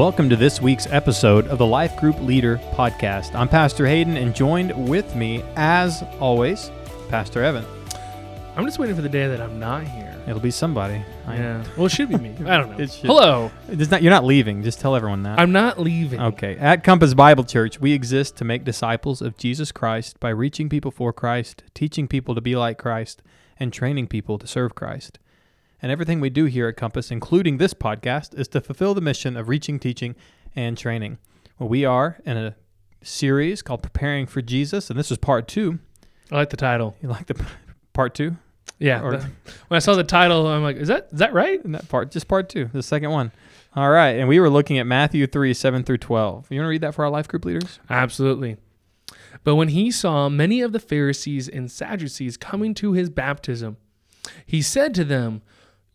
Welcome to this week's episode of the Life Group Leader Podcast. I'm Pastor Hayden, and joined with me, as always, Pastor Evan. I'm just waiting for the day that I'm not here. It'll be somebody. I- Yeah. Well, it should be me. I don't know. It Hello. It's not, you're not leaving. Just tell everyone that. I'm not leaving. Okay. At Compass Bible Church, we exist to make disciples of Jesus Christ by reaching people for Christ, teaching people to be like Christ, and training people to serve Christ. And everything we do here at Compass, including this podcast, is to fulfill the mission of reaching, teaching, and training. Well, we are in a series called Preparing for Jesus, and this is part two. I like the title. You like the p- part two? Yeah. Or- the- when I saw the title, I'm like, is that is that right? That part? Just part two, the second one. All right. And we were looking at Matthew 3, 7 through 12. You want to read that for our life group leaders? Absolutely. But when he saw many of the Pharisees and Sadducees coming to his baptism, he said to them,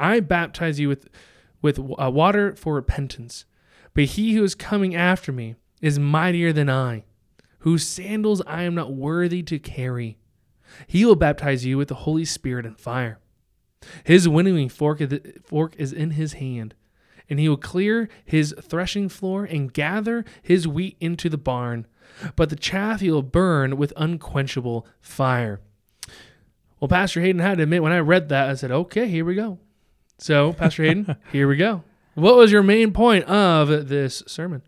I baptize you with, with uh, water for repentance, but he who is coming after me is mightier than I, whose sandals I am not worthy to carry. He will baptize you with the Holy Spirit and fire. His winnowing fork is- in his hand, and he will clear his threshing floor and gather his wheat into the barn, but the chaff he will burn with unquenchable fire. Well, Pastor Hayden had to admit when I read that, I said, okay, here we go. So, Pastor Hayden, here we go. What was your main point of this sermon?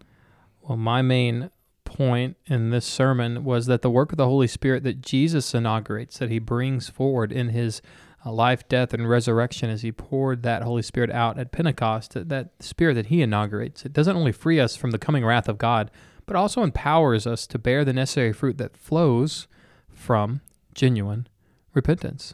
Well, my main point in this sermon was that the work of the Holy Spirit that Jesus inaugurates, that he brings forward in his uh, life, death, and resurrection as he poured that Holy Spirit out at Pentecost, that, that spirit that he inaugurates, it doesn't only free us from the coming wrath of God, but also empowers us to bear the necessary fruit that flows from genuine repentance.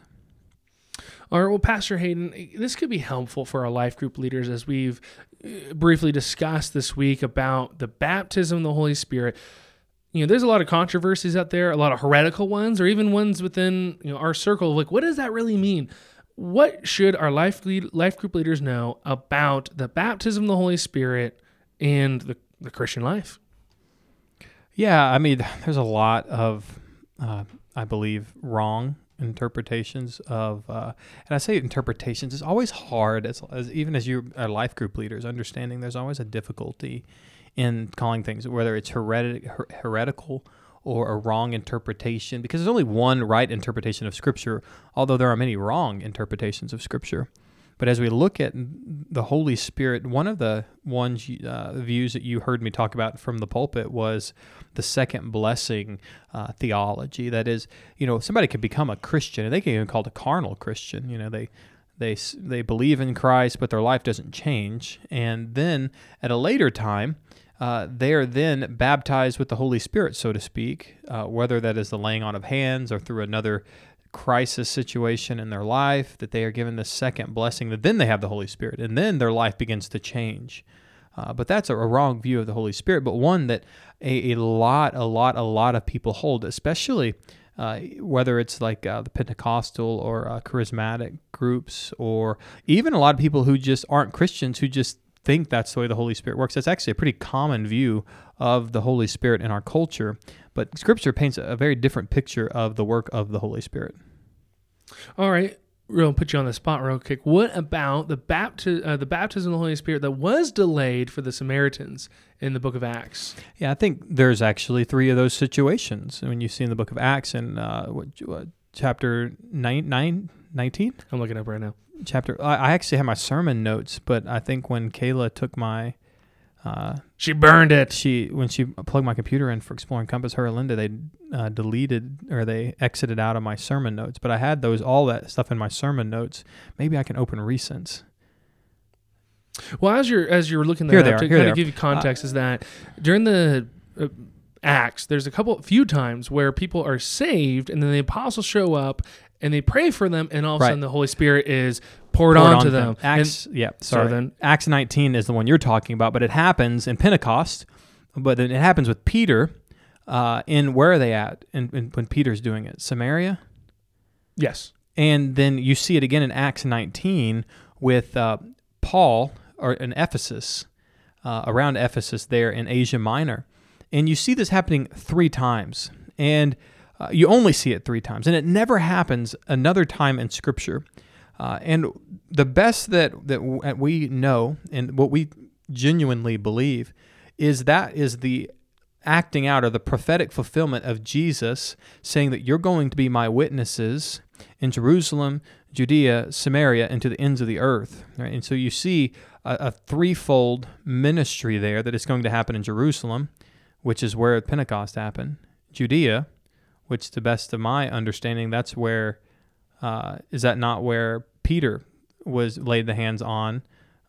All right, well, Pastor Hayden, this could be helpful for our life group leaders as we've uh, briefly discussed this week about the baptism of the Holy Spirit. You know, there's a lot of controversies out there, a lot of heretical ones, or even ones within you know our circle. Like, what does that really mean? What should our life lead, life group leaders know about the baptism of the Holy Spirit and the, the Christian life? Yeah, I mean, there's a lot of, uh, I believe, wrong interpretations of, uh, and I say interpretations. It's always hard, as, as even as you are life group leaders, understanding there's always a difficulty in calling things, whether it's heretic, her- heretical or a wrong interpretation, because there's only one right interpretation of Scripture, although there are many wrong interpretations of Scripture. But as we look at the Holy Spirit, one of the ones uh, views that you heard me talk about from the pulpit was the second blessing uh, theology. That is, you know, somebody could become a Christian, and they can even be called a carnal Christian. You know, they they they believe in Christ, but their life doesn't change, and then at a later time. Uh, they are then baptized with the Holy Spirit, so to speak, uh, whether that is the laying on of hands or through another crisis situation in their life, that they are given the second blessing, that then they have the Holy Spirit, and then their life begins to change. Uh, but that's a, a wrong view of the Holy Spirit, but one that a, a lot, a lot, a lot of people hold, especially uh, whether it's like uh, the Pentecostal or uh, charismatic groups, or even a lot of people who just aren't Christians who just think that's the way the Holy Spirit works. That's actually a pretty common view of the Holy Spirit in our culture. But Scripture paints a very different picture of the work of the Holy Spirit. All right, real put you on the spot real quick. What about the bapti- uh, the baptism of the Holy Spirit that was delayed for the Samaritans in the book of Acts? Yeah, I think there's actually three of those situations when you see in the book of Acts in uh, what, what chapter nine, nine, 19? I'm looking up right now. Chapter. I, I actually have my sermon notes, but I think when Kayla took my, uh, She burned it. she when she plugged my computer in for Exploring Compass, her and Linda, they uh, deleted or they exited out of my sermon notes. But I had those all that stuff in my sermon notes. Maybe I can open recents. Well, as you're as you're looking that Here they up are, to kind of give you context, is that during the uh, Acts, there's a couple, few times where people are saved, and then the apostles show up and they pray for them, and all of a Right. sudden the Holy Spirit is poured, Poured onto onto them. And- Acts, yeah, sorry. then- Acts 19 is the one you're talking about, but it happens in Pentecost. But then it happens with Peter. Uh, in where are they at? In, in, when Peter's doing it, Samaria. yes, And then you see it again in Acts 19 with uh, Paul or in Ephesus, uh, around Ephesus there in Asia Minor. And you see this happening three times. And uh, you only see it three times. And it never happens another time in Scripture. Uh, and the best that, that we know and what we genuinely believe is that is the acting out or the prophetic fulfillment of Jesus saying that you're going to be my witnesses in Jerusalem, Judea, Samaria, and to the ends of the earth. Right? And so you see a, a threefold ministry there that is going to happen in Jerusalem, which is where Pentecost happened, Judea, which, to best of my understanding, that's where uh, is that not where Peter was laid the hands on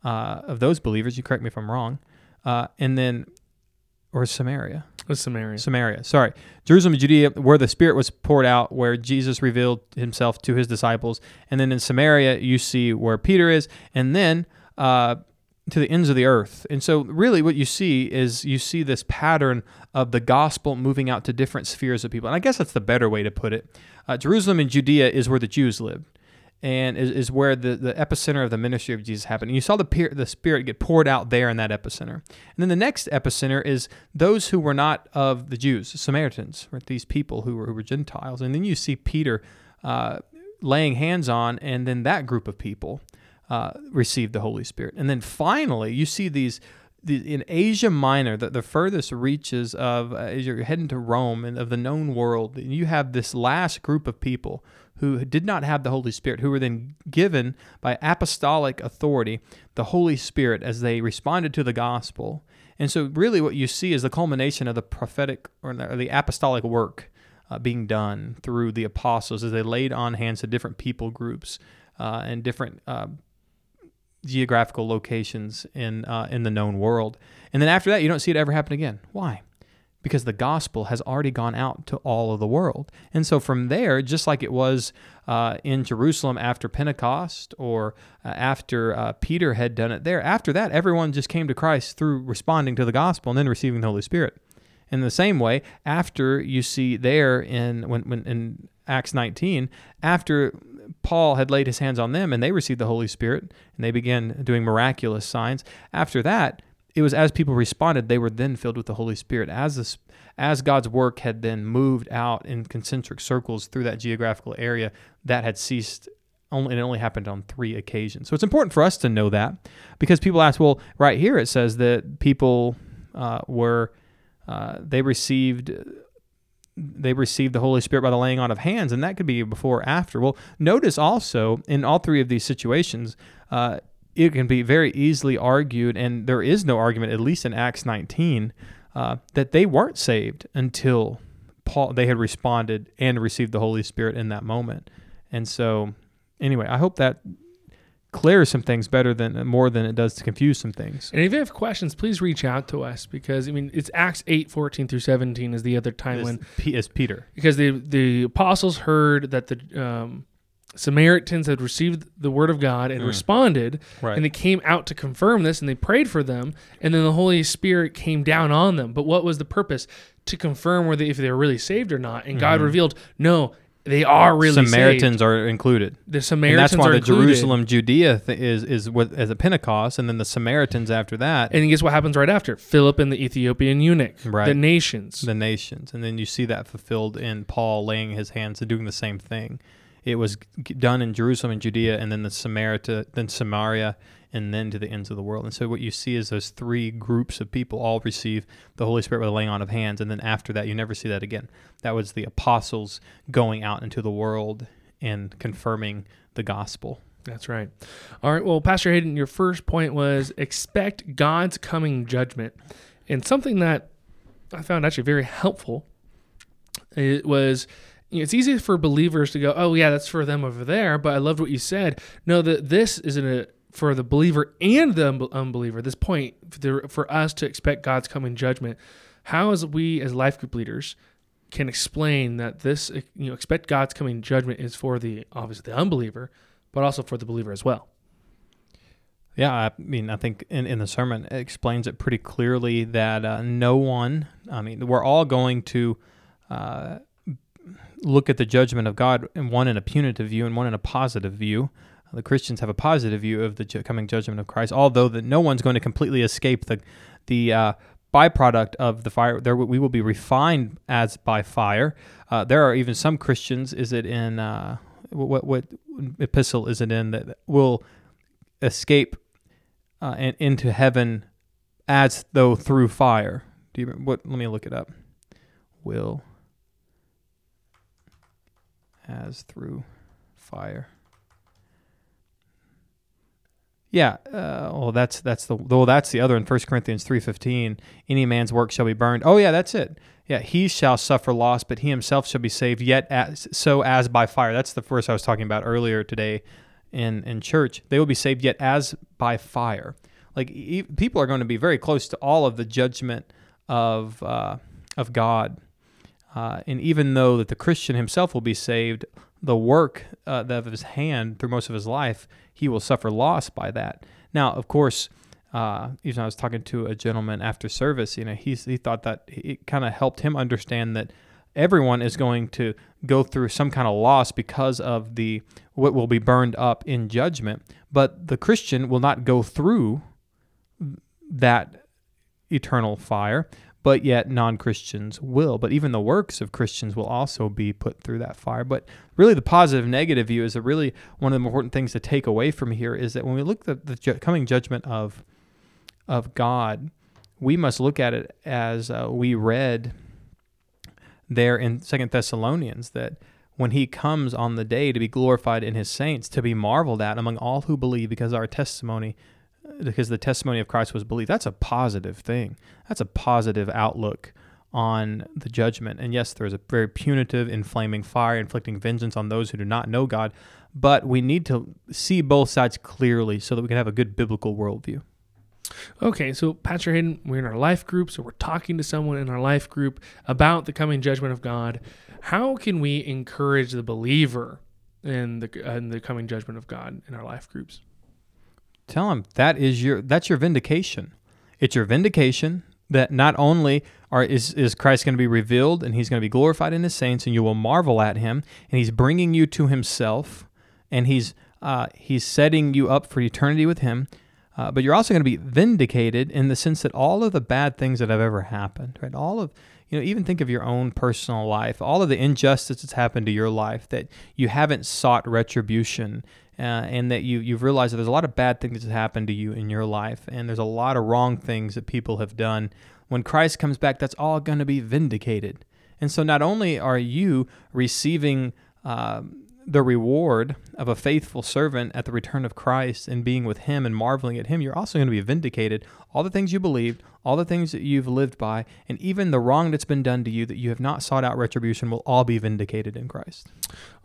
uh, of those believers? You correct me if I'm wrong. Uh, and then, or Samaria. with Samaria. Samaria. Sorry. Jerusalem Judea, where the Spirit was poured out, where Jesus revealed himself to his disciples. And then in Samaria, you see where Peter is. And then uh, to the ends of the earth. And so, really, what you see is you see this pattern of the gospel moving out to different spheres of people. And I guess that's the better way to put it. Uh, Jerusalem and Judea is where the Jews lived. And is, is where the, the epicenter of the ministry of Jesus happened. And you saw the peer, the Spirit get poured out there in that epicenter. And then the next epicenter is those who were not of the Jews, Samaritans, right? These people who were, who were Gentiles. And then you see Peter uh, laying hands on, and then that group of people uh, received the Holy Spirit. And then finally, you see these. The, in Asia Minor, the, the furthest reaches of uh, as you're heading to Rome and of the known world, and you have this last group of people who did not have the Holy Spirit, who were then given by apostolic authority the Holy Spirit as they responded to the gospel. And so, really, what you see is the culmination of the prophetic or the, or the apostolic work uh, being done through the apostles as they laid on hands to different people groups uh, and different uh, geographical locations in uh, in the known world. And then after that, you don't see it ever happen again. Why? Because the gospel has already gone out to all of the world. And so from there, just like it was uh, in Jerusalem after Pentecost or uh, after uh, Peter had done it there, after that, everyone just came to Christ through responding to the gospel and then receiving the Holy Spirit. In the same way, after you see there in when, when in Acts 19, after Paul had laid his hands on them and they received the Holy Spirit and they began doing miraculous signs. After that, it was as people responded, they were then filled with the Holy Spirit. As this, as God's work had then moved out in concentric circles through that geographical area, that had ceased. Only it only happened on three occasions. So it's important for us to know that because people ask, well, right here it says that people uh, were uh, they received they received the Holy Spirit by the laying on of hands, and that could be before or after. Well, notice also in all three of these situations, uh, it can be very easily argued, and there is no argument, at least in Acts 19, uh, that they weren't saved until Paul they had responded and received the Holy Spirit in that moment. And so, anyway, I hope that clears some things better than more than it does to confuse some things. And if you have questions, please reach out to us because I mean it's Acts eight fourteen through seventeen is the other time As, when P- as Peter, because the the apostles heard that the um, Samaritans had received the word of God and Mm. responded, right? and they came out to confirm this, and they prayed for them, and then the Holy Spirit came down on them. But what was the purpose? To confirm whether if they were really saved or not. And God Mhm. revealed, no, they are really Samaritans saved. are included. The Samaritans and that's why the included. Jerusalem Judea th- is is what as a Pentecost, and then the Samaritans after that, And guess what happens right after? Philip and the Ethiopian eunuch, Right. the nations. the nations, and then you see that fulfilled in Paul laying his hands and doing the same thing. It was done in Jerusalem and Judea, and then the Samaria, then Samaria, and then to the ends of the world. And so what you see is those three groups of people all receive the Holy Spirit with the laying on of hands, and then after that, you never see that again. That was the apostles going out into the world and confirming the gospel. That's right. All right. Well, Pastor Hayden, your first point was expect God's coming judgment. And something that I found actually very helpful it was you know, it's easy for believers to go, oh, yeah, that's for them over there. But I loved what you said. No, that this isn't a for the believer and the unbe- unbeliever. This point for, for us to expect God's coming judgment. how as we as life group leaders can explain that this you know expect God's coming judgment is for the obviously the unbeliever, but also for the believer as well. Yeah, I mean, I think in, in the sermon it explains it pretty clearly that uh, no one, I mean, we're all going to uh, look at the judgment of God, and one in a punitive view and one in a positive view. The Christians have a positive view of the ju- coming judgment of Christ, although that no one's going to completely escape the the uh, byproduct of the fire. There, we will be refined as by fire. Uh, there are even some Christians. Is it in uh, what what epistle is it in that will escape uh, and into heaven as though through fire? Do you what? Let me look it up. Will as through fire. Yeah, uh, well, that's that's the well, that's the other in First Corinthians three fifteen. Any man's work shall be burned. Oh yeah, that's it. Yeah, he shall suffer loss, but he himself shall be saved. Yet as, so as by fire. That's the verse I was talking about earlier today in in church. They will be saved yet as by fire. Like e- people are going to be very close to all of the judgment of uh, of God, uh, and even though that the Christian himself will be saved, the work uh, of his hand through most of his life, he will suffer loss by that. Now, of course, uh, even I was talking to a gentleman after service, you know, he, he thought that it kind of helped him understand that everyone is going to go through some kind of loss because of the what will be burned up in judgment, but the Christian will not go through that eternal fire but yet non Christians will. But even the works of Christians will also be put through that fire. But really, the positive negative view is that really one of the important things to take away from here is that when we look at the ju- coming judgment of, of God, we must look at it as uh, we read there in Second Thessalonians that when he comes on the day to be glorified in his saints, to be marveled at among all who believe, because our testimony because the testimony of Christ was believed. That's a positive thing. That's a positive outlook on the judgment. And yes, there is a very punitive, inflaming fire inflicting vengeance on those who do not know God. But we need to see both sides clearly so that we can have a good biblical worldview. Okay, so Pastor Hayden, we're in our life group, so we're talking to someone in our life group about the coming judgment of God. How can we encourage the believer in the in the coming judgment of God in our life groups? Tell him that is your that's your vindication. It's your vindication that not only are is is Christ going to be revealed and he's going to be glorified in his saints and you will marvel at him and he's bringing you to himself and he's uh, he's setting you up for eternity with him. Uh, but you're also going to be vindicated in the sense that all of the bad things that have ever happened, right? All of you know, even think of your own personal life, all of the injustice that's happened to your life that you haven't sought retribution uh, and that you you've realized that there's a lot of bad things that happened to you in your life, and there's a lot of wrong things that people have done. When Christ comes back, that's all going to be vindicated. And so, not only are you receiving uh, the reward of a faithful servant at the return of Christ and being with Him and marveling at Him, you're also going to be vindicated. All the things you believed, all the things that you've lived by, and even the wrong that's been done to you that you have not sought out retribution will all be vindicated in Christ.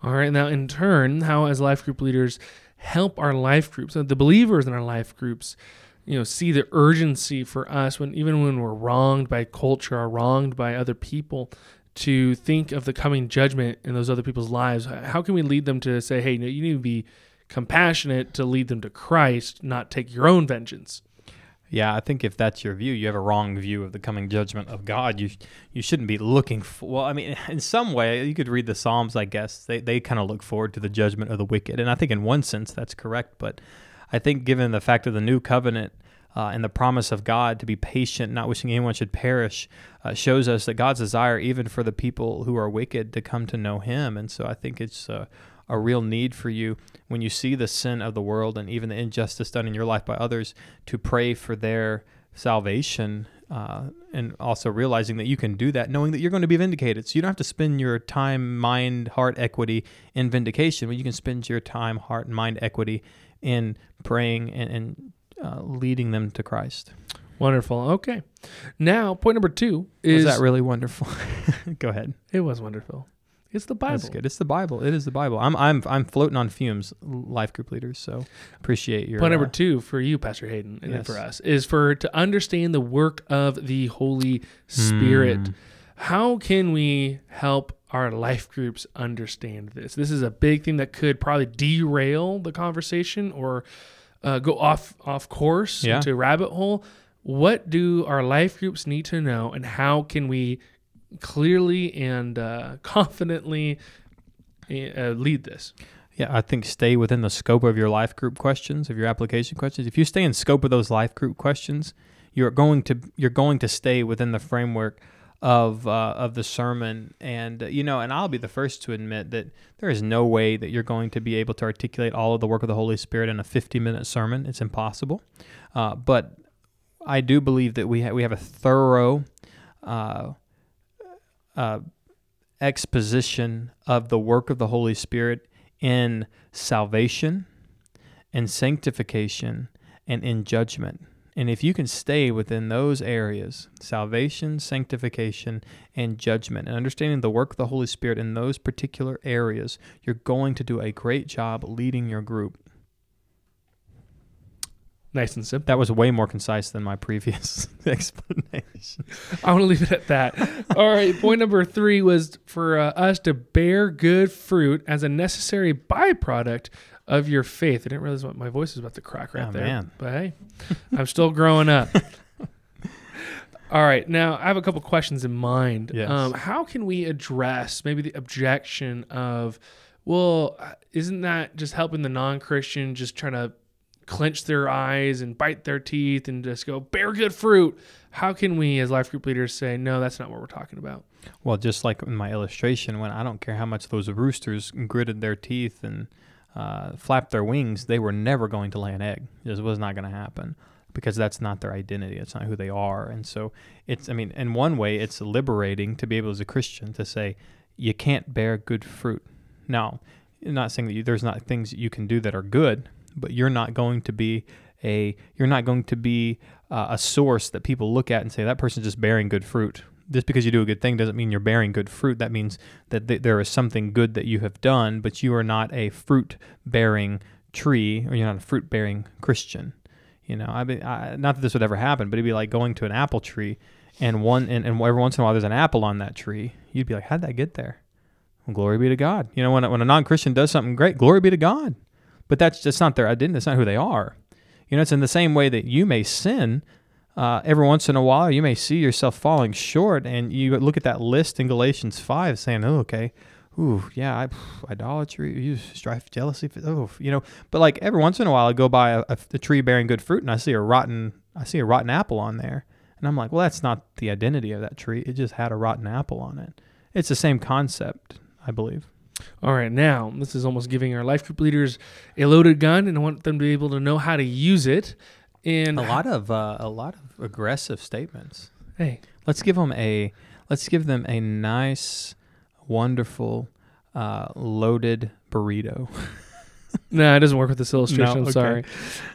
All right. Now, in turn, how as life group leaders help our life groups, uh, the believers in our life groups, you know, see the urgency for us when even when we're wronged by culture or wronged by other people, to think of the coming judgment in those other people's lives. How can we lead them to say, "Hey, you need to be compassionate to lead them to Christ, not take your own vengeance"? Yeah, I think if that's your view, you have a wrong view of the coming judgment of God. You you shouldn't be looking for. Well, I mean, in some way, you could read the Psalms. I guess they they kind of look forward to the judgment of the wicked, and I think in one sense that's correct. But I think given the fact of the new covenant uh, and the promise of God to be patient, not wishing anyone should perish, uh, shows us that God's desire, even for the people who are wicked, to come to know Him. And so I think it's uh, a real need for you when you see the sin of the world and even the injustice done in your life by others to pray for their salvation. Uh, and also realizing that you can do that, knowing that you're going to be vindicated. So you don't have to spend your time, mind, heart equity in vindication, but you can spend your time, heart, and mind equity in praying and, and uh, leading them to Christ. Wonderful. Okay. Now, point number two is Was that really wonderful? Go ahead. It was wonderful. It's the Bible. That's good. It's the Bible. It is the Bible. I'm I'm I'm floating on fumes, life group leaders. So appreciate your Point number uh, two for you, Pastor Hayden, and Yes. for us is for to understand the work of the Holy Spirit. Mm. How can we help our life groups understand this? This is a big thing that could probably derail the conversation or uh, go off off course Yeah. into rabbit hole. What do our life groups need to know, and how can we clearly and uh, confidently uh, lead this? Yeah, I think stay within the scope of your life group questions, of your application questions. If you stay in scope of those life group questions, you're going to you're going to stay within the framework of uh, of the sermon. And uh, you know, and I'll be the first to admit that there is no way that you're going to be able to articulate all of the work of the Holy Spirit in a 50 minute sermon. It's impossible. Uh, but I do believe that we ha- we have a thorough uh, uh, exposition of the work of the Holy Spirit in salvation, in sanctification, and in judgment. And if you can stay within those areas salvation, sanctification, and judgment, and understanding the work of the Holy Spirit in those particular areas, you're going to do a great job leading your group. Nice and simple. That was way more concise than my previous explanation. I want to leave it at that. All right. Point number three was for uh, us to bear good fruit as a necessary byproduct of your faith. I didn't realize what my voice was about to crack right Oh, there. man. But hey, I'm still growing up. All right. Now, I have a couple questions in mind. Yes. Um, how can we address maybe the objection of, well, uh, isn't that just helping the non Christian just trying to clench their eyes and bite their teeth and just go bear good fruit? How can we, as life group leaders, say, no, that's not what we're talking about? Well, just like in my illustration, when I don't care how much those roosters gritted their teeth and uh, flapped their wings, they were never going to lay an egg. This was not going to happen because that's not their identity. It's not who they are. And so it's, I mean, in one way, it's liberating to be able as a Christian to say, you can't bear good fruit. Now, I'm not saying that you, there's not things that you can do that are good, but you're not going to be a, you're not going to be uh, a source that people look at and say, that person's just bearing good fruit just because you do a good thing doesn't mean you're bearing good fruit. That means that th- there is something good that you have done, but you are not a fruit bearing tree or you're not a fruit bearing Christian. You know, I mean, I, not that this would ever happen, but it'd be like going to an apple tree and one and, and every once in a while there's an apple on that tree. You'd be like, how'd that get there? Well, glory be to God. You know, when, when a non Christian does something great, glory be to God. But that's just not their identity. That's not who they are. You know, it's in the same way that you may sin uh, every once in a while you may see yourself falling short and you look at that list in galatians 5 saying oh okay. Ooh yeah I, idolatry you strife jealousy oh you know. But like every once in a while i go by a, a, a tree bearing good fruit and i see a rotten i see a rotten apple on there. And i'm like well that's not the identity of that tree. It just had a rotten apple on it. It's the same concept i believe. All right, now this is almost giving our life group leaders a loaded gun, and I want them to be able to know how to use it. And a lot of uh, a lot of aggressive statements hey, Let's give them a let's give them a nice, wonderful, uh, loaded burrito. no, it doesn't work with this illustration. No, I'm okay. sorry.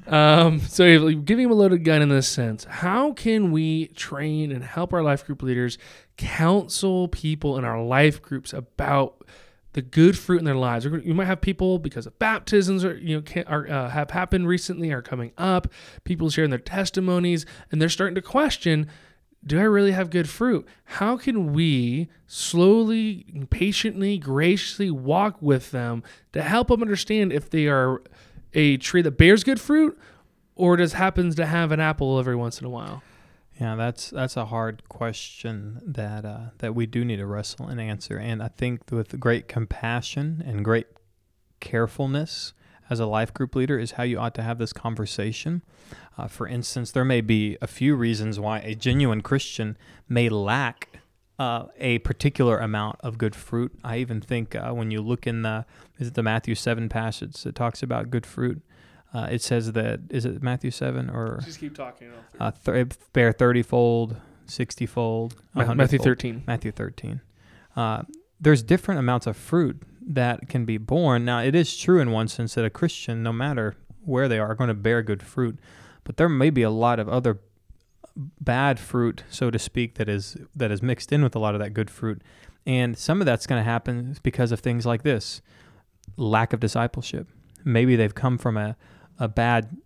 Um, so giving them a loaded gun in this sense. How can we train and help our life group leaders counsel people in our life groups about the good fruit in their lives? You might have people because of baptisms or you know can, are, uh, have happened recently, are coming up. People sharing their testimonies, and they're starting to question. do I really have good fruit? How can we slowly, patiently, graciously walk with them to help them understand if they are a tree that bears good fruit or just happens to have an apple every once in a while? Yeah, that's that's a hard question that uh, that we do need to wrestle and answer. And I think with great compassion and great carefulness as a life group leader is how you ought to have this conversation. Uh, for instance, there may be a few reasons why a genuine Christian may lack uh, a particular amount of good fruit. I even think uh, when you look in the is it the Matthew seven passage that talks about good fruit, uh, it says that is it Matthew seven or Just keep talking. uh, th- bear thirty fold, sixty fold, Matthew fold. 13. Matthew 13. Uh, there's different amounts of fruit that can be born. Now, it is true in one sense that a Christian, no matter where they are, are going to bear good fruit, but there may be a lot of other bad fruit, so to speak, that is that is mixed in with a lot of that good fruit. And some of that's going to happen because of things like this lack of discipleship. Maybe they've come from a, a bad,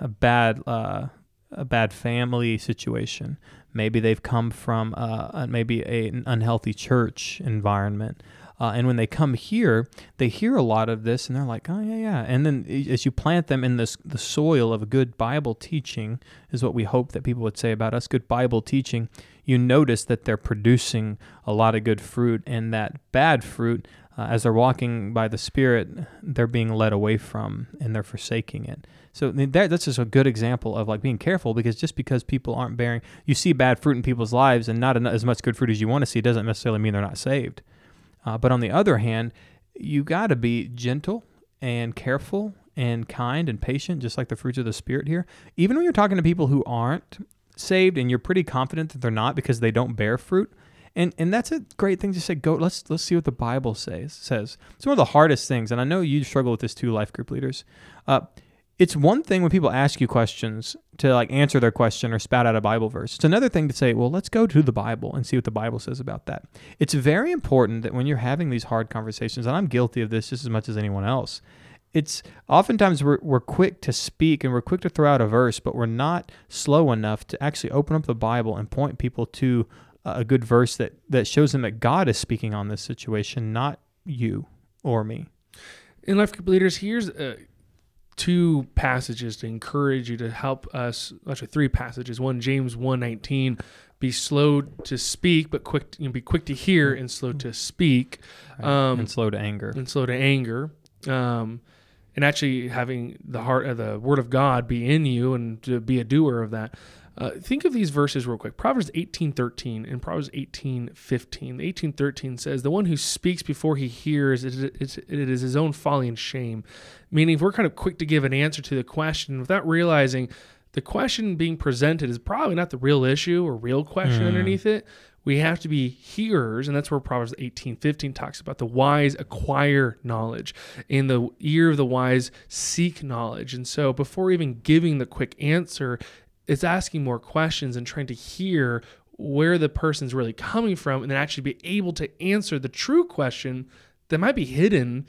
a bad, uh, a bad family situation. Maybe they've come from uh, maybe a, an unhealthy church environment. Uh, and when they come here, they hear a lot of this, and they're like, "Oh yeah, yeah." And then as you plant them in this the soil of a good Bible teaching, is what we hope that people would say about us. Good Bible teaching. You notice that they're producing a lot of good fruit, and that bad fruit, uh, as they're walking by the Spirit, they're being led away from, and they're forsaking it. So that, that's just a good example of like being careful because just because people aren't bearing, you see bad fruit in people's lives and not as much good fruit as you want to see doesn't necessarily mean they're not saved. Uh, but on the other hand, you got to be gentle and careful and kind and patient, just like the fruits of the Spirit here. Even when you're talking to people who aren't saved and you're pretty confident that they're not because they don't bear fruit. And, and that's a great thing to say. Go, let's let's see what the Bible says. Says it's one of the hardest things, and I know you struggle with this too, life group leaders. Uh, it's one thing when people ask you questions to like answer their question or spout out a Bible verse. It's another thing to say, well, let's go to the Bible and see what the Bible says about that. It's very important that when you're having these hard conversations, and I'm guilty of this just as much as anyone else, it's oftentimes we're, we're quick to speak and we're quick to throw out a verse, but we're not slow enough to actually open up the Bible and point people to a good verse that, that shows them that God is speaking on this situation, not you or me. In Life Group Leaders, here's a two passages to encourage you to help us actually three passages. One james 119 be slow to speak but quick to, you know, be quick to hear and slow to speak. Um, and slow to anger. and slow to anger. Um, and actually having the heart of the word of god be in you and to be a doer of that uh, think of these verses real quick. Proverbs 18:13 and Proverbs 18:15. 18:13 says, "The one who speaks before he hears, it is, it is his own folly and shame." Meaning, if we're kind of quick to give an answer to the question without realizing the question being presented is probably not the real issue or real question mm. underneath it, we have to be hearers and that's where proverbs 18 15 talks about the wise acquire knowledge and the ear of the wise seek knowledge and so before even giving the quick answer it's asking more questions and trying to hear where the person's really coming from and then actually be able to answer the true question that might be hidden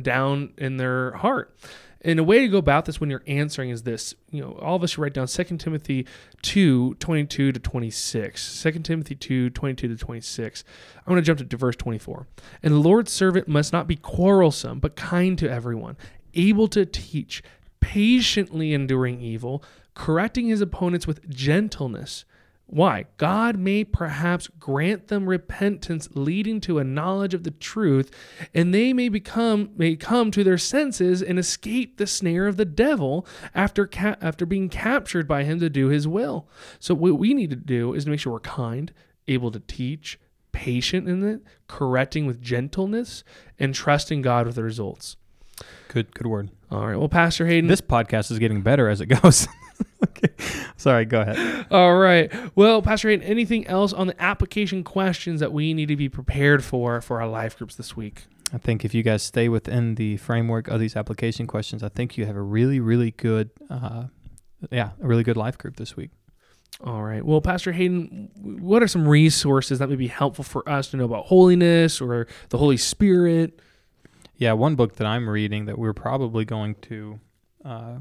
down in their heart. And a way to go about this when you're answering is this. You know, all of us should write down 2 Timothy 2, 22 to 26. 2 Timothy 2, 22 to 26. I'm going to jump to verse 24. And the Lord's servant must not be quarrelsome, but kind to everyone, able to teach, patiently enduring evil, correcting his opponents with gentleness. Why? God may perhaps grant them repentance leading to a knowledge of the truth, and they may become may come to their senses and escape the snare of the devil after ca- after being captured by him to do his will. So what we need to do is to make sure we're kind, able to teach, patient in it, correcting with gentleness, and trusting God with the results. Good good word. All right. Well, Pastor Hayden, this podcast is getting better as it goes. okay. Sorry, go ahead. All right. Well, Pastor Hayden, anything else on the application questions that we need to be prepared for for our life groups this week? I think if you guys stay within the framework of these application questions, I think you have a really, really good, uh, yeah, a really good life group this week. All right. Well, Pastor Hayden, what are some resources that may be helpful for us to know about holiness or the Holy Spirit? Yeah, one book that I'm reading that we're probably going to uh,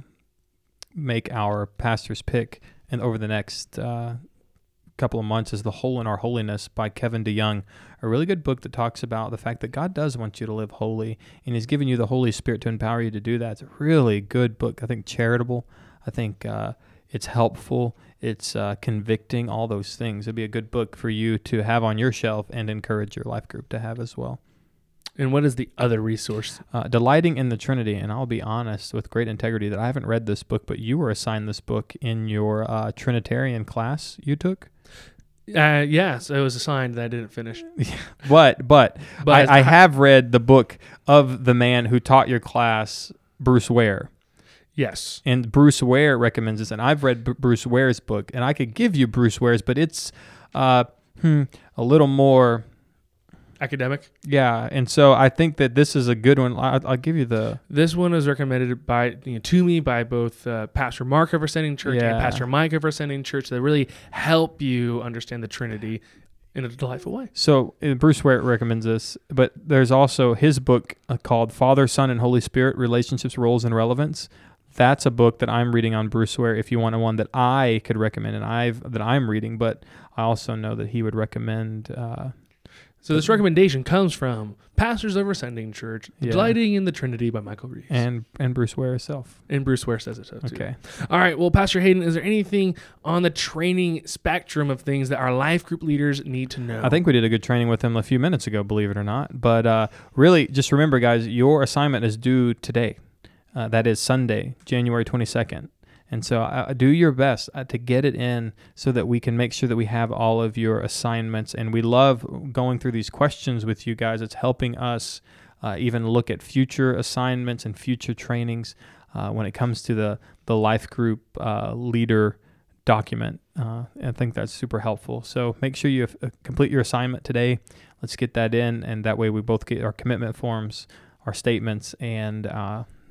make our pastor's pick and over the next uh, couple of months is The Hole in Our Holiness by Kevin DeYoung, a really good book that talks about the fact that God does want you to live holy and He's given you the Holy Spirit to empower you to do that. It's a really good book. I think charitable. I think uh, it's helpful. It's uh, convicting, all those things. It'd be a good book for you to have on your shelf and encourage your life group to have as well. And what is the other resource? Uh, Delighting in the Trinity. And I'll be honest with great integrity that I haven't read this book, but you were assigned this book in your uh, Trinitarian class you took. Uh, yes, it was assigned that I didn't finish. but but, but I, I have read the book of the man who taught your class, Bruce Ware. Yes. And Bruce Ware recommends this, and I've read B- Bruce Ware's book, and I could give you Bruce Ware's, but it's uh, hmm, a little more academic. Yeah, and so I think that this is a good one. I'll, I'll give you the. This one is recommended by you know, to me by both uh, Pastor Mark of Ascending Church yeah. and Pastor Mike of Ascending Church. That really help you understand the Trinity. in a delightful way. So uh, Bruce Ware recommends this, but there's also his book uh, called Father, Son, and Holy Spirit: Relationships, Roles, and Relevance. That's a book that I'm reading on Bruce Ware. If you want one that I could recommend, and I've that I'm reading, but I also know that he would recommend. Uh, So this recommendation comes from Pastors of Ascending Church, Yeah. Delighting in the Trinity by Michael Reeves. and and Bruce Ware himself. And Bruce Ware says it so too. Okay. All right. Well, Pastor Hayden, is there anything on the training spectrum of things that our life group leaders need to know? I think we did a good training with him a few minutes ago, believe it or not. But uh, really, just remember, guys, your assignment is due today. Uh, that is Sunday, January 22nd. And so uh, do your best uh, to get it in so that we can make sure that we have all of your assignments. And we love going through these questions with you guys. It's helping us uh, even look at future assignments and future trainings uh, when it comes to the, the life group uh, leader document. Uh, I think that's super helpful. So make sure you complete your assignment today. Let's get that in, and that way we both get our commitment forms, our statements, and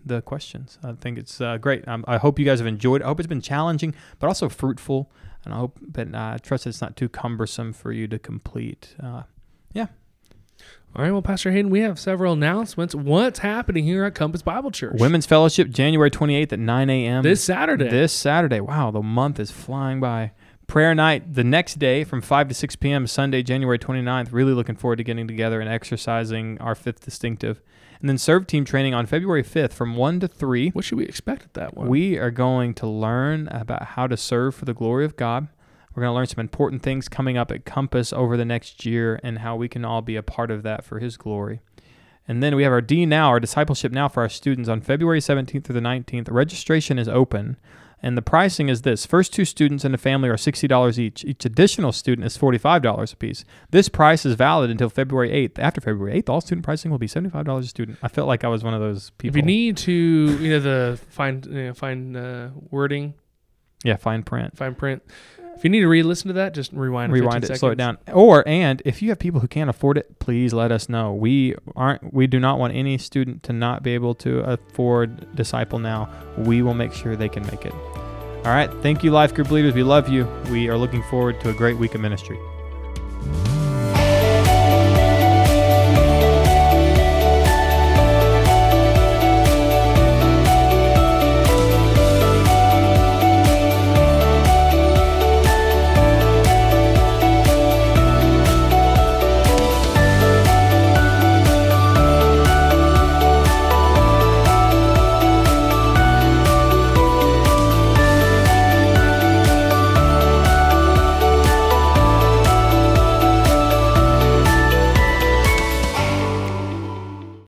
the questions. I think it's uh, great. Um, I hope you guys have enjoyed. I hope it's been challenging, but also fruitful, and I hope, but uh, I trust it's not too cumbersome for you to complete. Uh, yeah. All right. Well, Pastor Hayden, we have several announcements. What's happening here at Compass Bible Church? Women's Fellowship, January 28th at 9 a.m. this Saturday. This Saturday. Wow, the month is flying by. Prayer night the next day from 5 to 6 p.m. Sunday, January 29th. Really looking forward to getting together and exercising our fifth distinctive. And then serve team training on February 5th from 1 to 3. what should we expect at that one? We are going to learn about how to serve for the glory of God. We're going to learn some important things coming up at Compass over the next year and how we can all be a part of that for His glory. And then we have our D Now, our discipleship now for our students on February 17th through the 19th. Registration is open. And the pricing is this first two students in a family are $60 each. Each additional student is $45 a piece. This price is valid until February 8th. After February 8th, all student pricing will be $75 a student. I felt like I was one of those people. if you need to, you know, the fine, you know, fine uh, wording, yeah, fine print. fine print. If you need to re-listen to that, just rewind. rewind it, 15 slow it down. Or and if you have people who can't afford it, please let us know. We aren't we do not want any student to not be able to afford Disciple Now. We will make sure they can make it. All right. Thank you, life group leaders. We love you. We are looking forward to a great week of ministry.